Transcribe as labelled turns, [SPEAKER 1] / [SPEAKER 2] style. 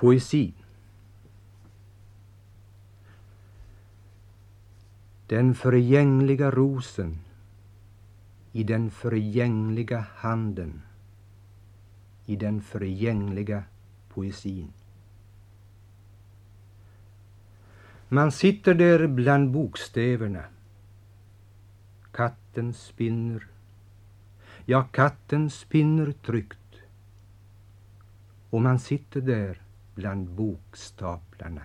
[SPEAKER 1] Poesi. Den förgängliga rosen i den förgängliga handen i den förgängliga poesin. Man sitter där bland bokstäverna. Katten spinner. Ja, katten spinner tryggt. Och man sitter där bland bokstaplarna.